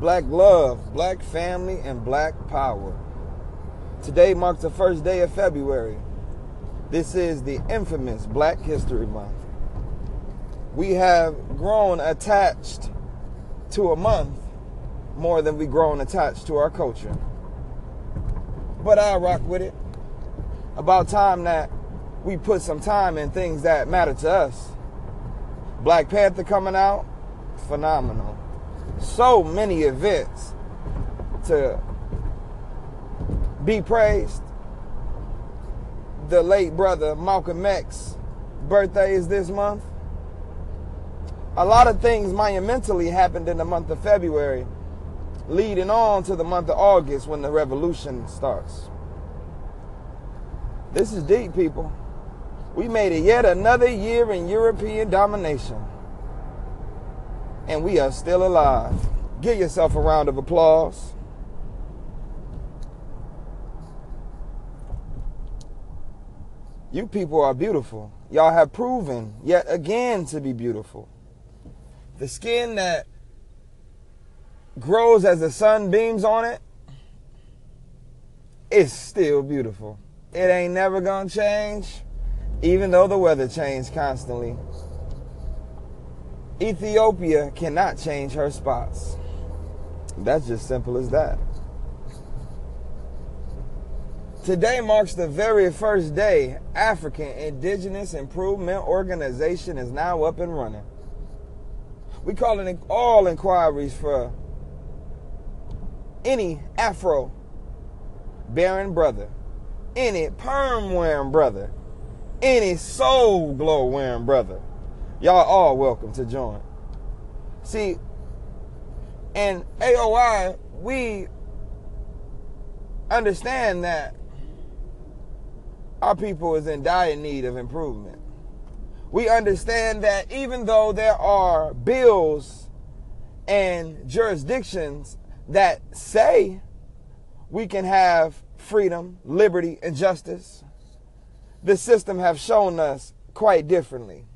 black love, black family, and black power. Today marks the first day of February. This is the infamous Black History Month. We have grown attached to a month more than we've grown attached to our culture. But I rock with it. About time that we put some time in things that matter to us. Black Panther coming out, phenomenal. So many events to be praised. The late brother Malcolm X birthday is this month. A lot of things monumentally happened in the month of February, leading on to the month of August when the revolution starts. This is deep, people. We made it yet another year in European domination. And we are still alive. Give yourself a round of applause. You people are beautiful. Y'all have proven yet again to be beautiful. The skin that grows as the sun beams on it is still beautiful. It ain't never gonna change, even though the weather changes constantly. Ethiopia cannot change her spots. That's just simple as that. Today marks the very first day African Indigenous Improvement Organization is now up and running. We call it all inquiries for any Afro bearing brother, any perm wearing brother, any soul glow wearing brother. Y'all all welcome to join. See, in AOI, we understand that our people is in dire need of improvement. We understand that even though there are bills and jurisdictions that say we can have freedom, liberty, and justice, the system have shown us quite differently.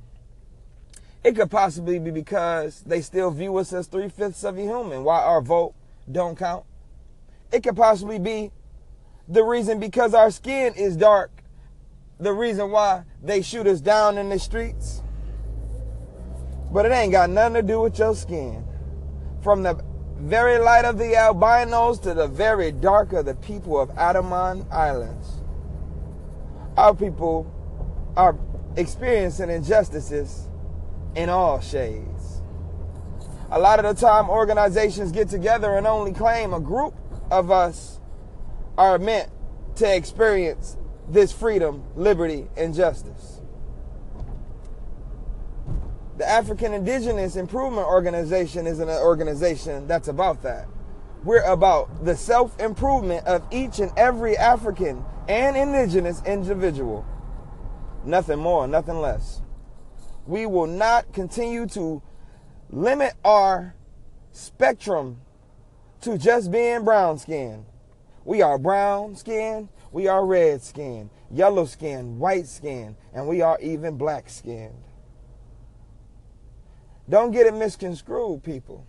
It could possibly be because they still view us as three fifths of a human, why our vote don't count. It could possibly be the reason because our skin is dark the reason why they shoot us down in the streets. But it ain't got nothing to do with your skin. From the very light of the albinos to the very dark of the people of Andaman Islands. Our people are experiencing injustices in all shades. A lot of the time, organizations get together and only claim a group of us are meant to experience this freedom, liberty, and justice. The African Indigenous Improvement Organization is an organization that's about that. We're about the self improvement of each and every African and indigenous individual. Nothing more, nothing less. We will not continue to limit our spectrum to just being brown skinned. We are brown skinned, we are red skinned, yellow skinned, white skinned, and we are even black skinned. Don't get it misconstrued, people.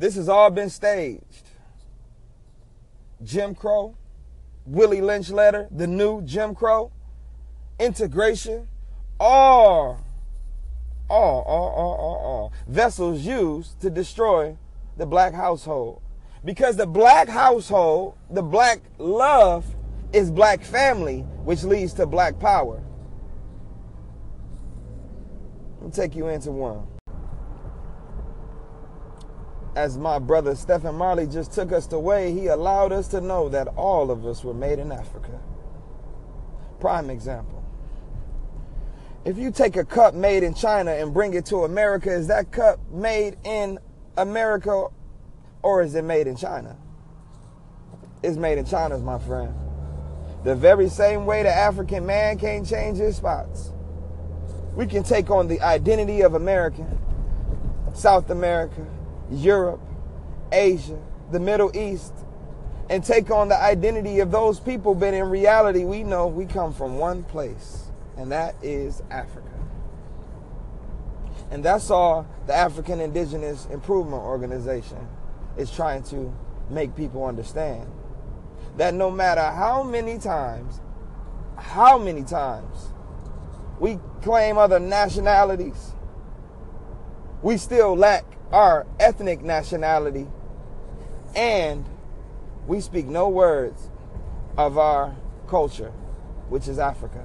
This has all been staged. Jim Crow, Willie Lynch letter, the new Jim Crow, integration, all, all, all, all, all, all vessels used to destroy the black household. Because the black household, the black love is black family, which leads to black power. Let me take you into one. As my brother Stephen Marley just took us away, he allowed us to know that all of us were made in Africa. Prime example. If you take a cup made in China and bring it to America, is that cup made in America or is it made in China? It's made in China, my friend. The very same way the African man can't change his spots. We can take on the identity of American, South America, Europe, Asia, the Middle East, and take on the identity of those people, but in reality, we know we come from one place, and that is Africa. And that's all the African Indigenous Improvement Organization is trying to make people understand. That no matter how many times, how many times we claim other nationalities, we still lack our ethnic nationality and we speak no words of our culture, which is Africa.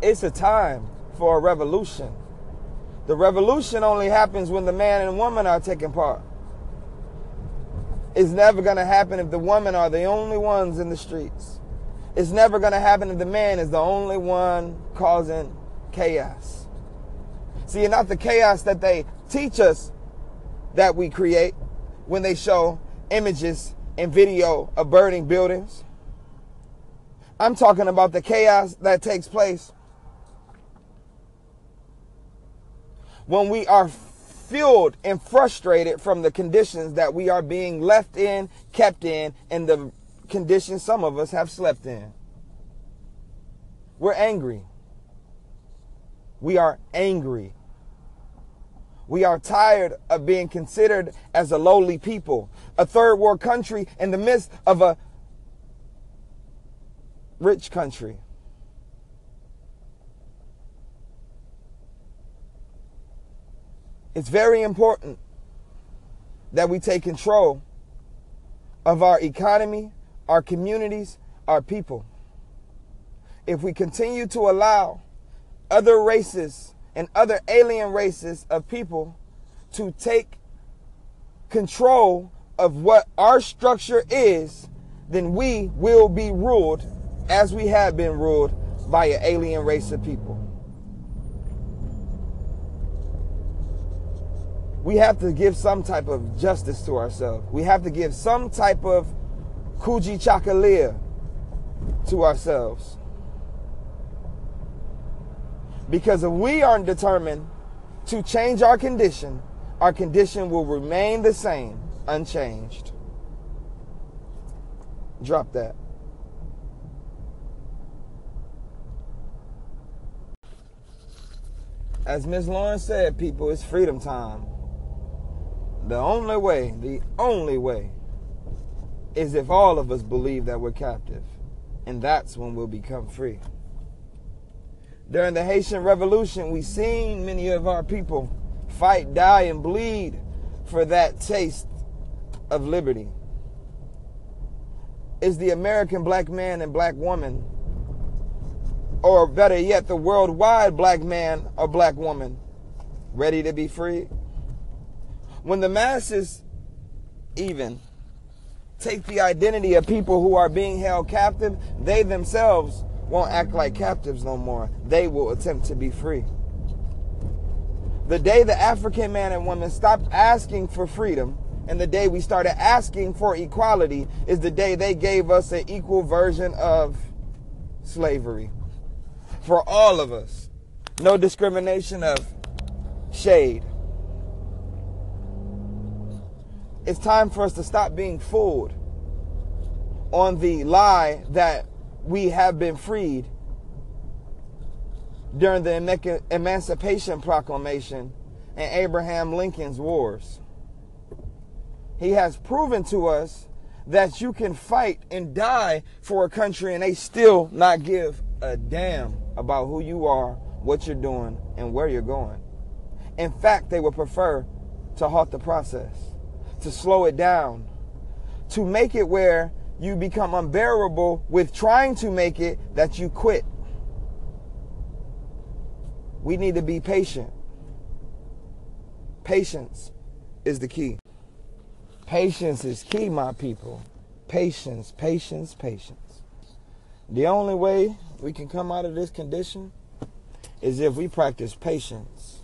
It's a time for a revolution. The revolution only happens when the man and woman are taking part. It's never going to happen if the women are the only ones in the streets. It's never going to happen if the man is the only one causing chaos. See, not the chaos that they teach us that we create when they show images and video of burning buildings. I'm talking about the chaos that takes place when we are fueled and frustrated from the conditions that we are being left in, kept in, and the conditions some of us have slept in. We're angry. We are angry. We are tired of being considered as a lowly people, a third world country in the midst of a rich country. It's very important that we take control of our economy, our communities, our people. If we continue to allow other races and other alien races of people to take control of what our structure is, then we will be ruled as we have been ruled by an alien race of people. We have to give some type of justice to ourselves. We have to give some type of Kujichagulia to ourselves. Because if we aren't determined to change our condition, our condition will remain the same, unchanged. Drop that. As Miss Lawrence said, people, it's freedom time. The only way, the only way, is if all of us believe that we're captive. And that's when we'll become free. During the Haitian Revolution, we've seen many of our people fight, die, and bleed for that taste of liberty. Is the American black man and black woman, or better yet, the worldwide black man or black woman, ready to be free? When the masses even take the identity of people who are being held captive, they themselves won't act like captives no more. They will attempt to be free. The day the African man and woman stopped asking for freedom and the day we started asking for equality is the day they gave us an equal version of slavery. For all of us. No discrimination of shade. It's time for us to stop being fooled on the lie that we have been freed during the Emancipation Proclamation and Abraham Lincoln's wars. He has proven to us that you can fight and die for a country and they still not give a damn about who you are, what you're doing, and where you're going. In fact, they would prefer to halt the process to slow it down, to make it where you become unbearable with trying to make it that you quit. We need to be patient. Patience is the key. Patience is key, my people. Patience, patience, patience. The only way we can come out of this condition is if we practice patience.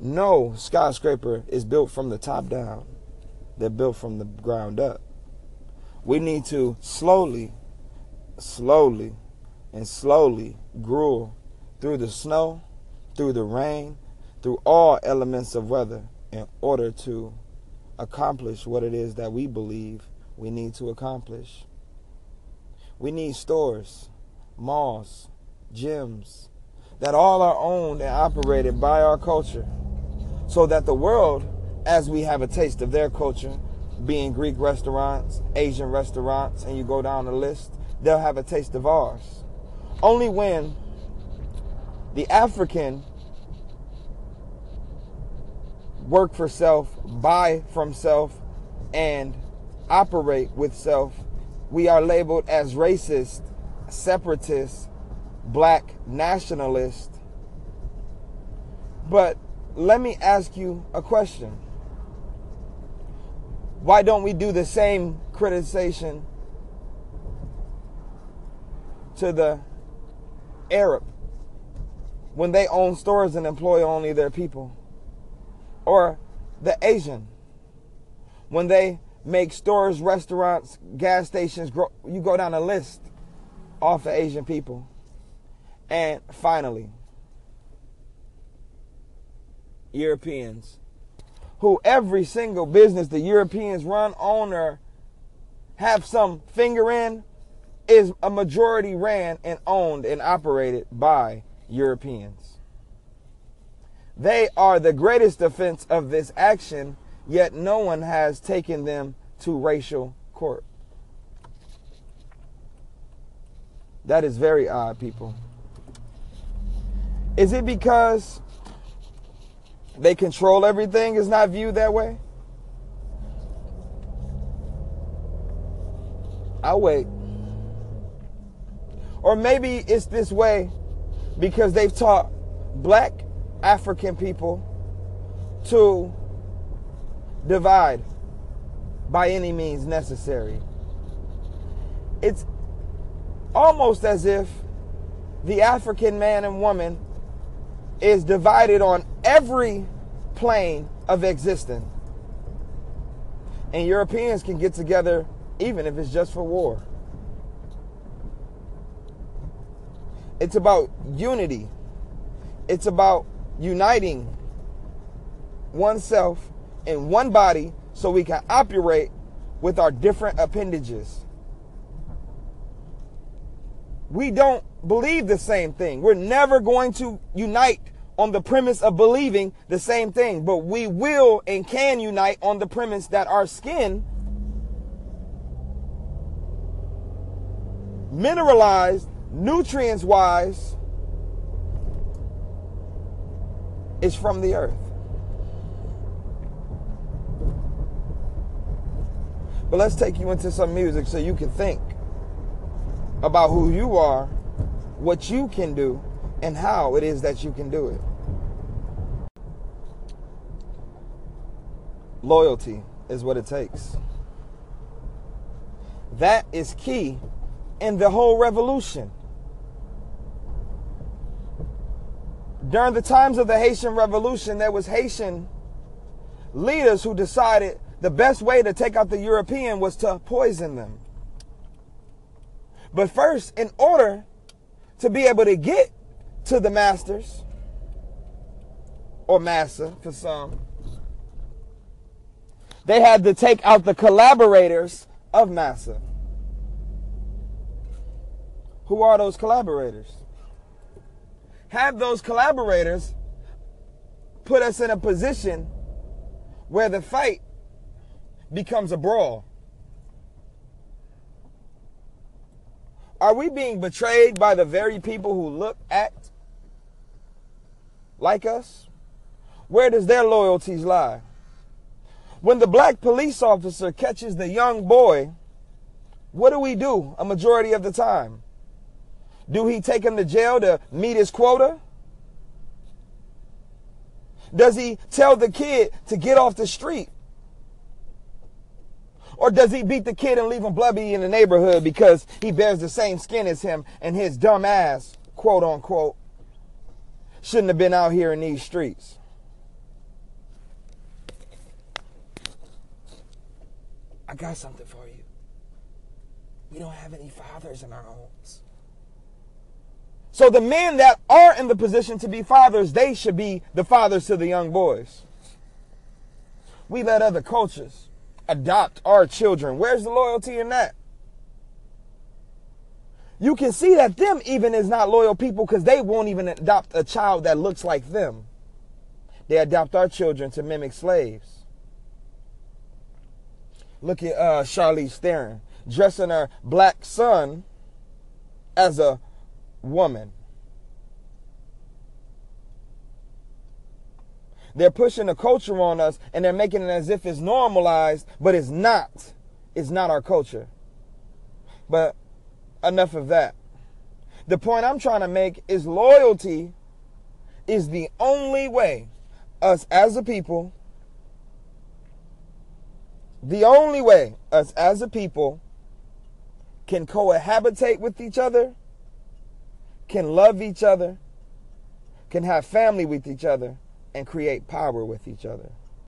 No skyscraper is built from the top down. They're built from the ground up. We need to slowly, slowly, and slowly grow through the snow, through the rain, through all elements of weather in order to accomplish what it is that we believe we need to accomplish. We need stores, malls, gyms, that all are owned and operated by our culture so that the world, as we have a taste of their culture, being Greek restaurants, Asian restaurants, and you go down the list, they'll have a taste of ours. Only when the African work for self, buy from self, and operate with self, we are labeled as racist, separatist, black nationalist. But let me ask you a question. Why don't we do the same criticism to the Arab when they own stores and employ only their people? Or the Asian when they make stores, restaurants, gas stations, you go down a list off of Asian people. And finally, Europeans, who every single business the Europeans run, own, or have some finger in, is a majority ran and owned and operated by Europeans. They are the greatest offense of this action, yet no one has taken them to racial court. That is very odd, people. Is it because they control everything is not viewed that way? I'll wait. Or maybe it's this way because they've taught black African people to divide by any means necessary. It's almost as if the African man and woman is divided on every plane of existence. And Europeans can get together even if it's just for war. It's about unity. It's about uniting oneself in one body so we can operate with our different appendages. We don't believe the same thing. We're never going to unite on the premise of believing the same thing, but we will and can unite on the premise that our skin mineralized, nutrients wise, is from the earth. But let's take you into some music so you can think about who you are, what you can do, and how it is that you can do it. Loyalty is what it takes. That is key in the whole revolution. During the times of the Haitian Revolution, there was Haitian leaders who decided the best way to take out the European was to poison them. But first, in order to be able to get to the masters, or massa for some, they had to take out the collaborators of massa. Who are those collaborators? Have those collaborators put us in a position where the fight becomes a brawl. Are we being betrayed by the very people who look, act like us? Where does their loyalties lie? When the black police officer catches the young boy, what do we do a majority of the time? Do he take him to jail to meet his quota? Does he tell the kid to get off the street? Or does he beat the kid and leave him blubby in the neighborhood because he bears the same skin as him and his dumb ass, quote unquote, shouldn't have been out here in these streets? I got something for you. We don't have any fathers in our homes. So the men that are in the position to be fathers, they should be the fathers to the young boys. We let other cultures adopt our children. Where's the loyalty in that? you can see that them even is not loyal people because they won't even adopt a child that looks like them. They adopt our children to mimic slaves. Look at uh, Charlize Theron dressing her black son as a woman. They're pushing the culture on us and they're making it as if it's normalized, but it's not. It's not our culture. But enough of that. The point I'm trying to make is loyalty is the only way us as a people, the only way us as a people can cohabitate with each other, can love each other, can have family with each other, and create power with each other.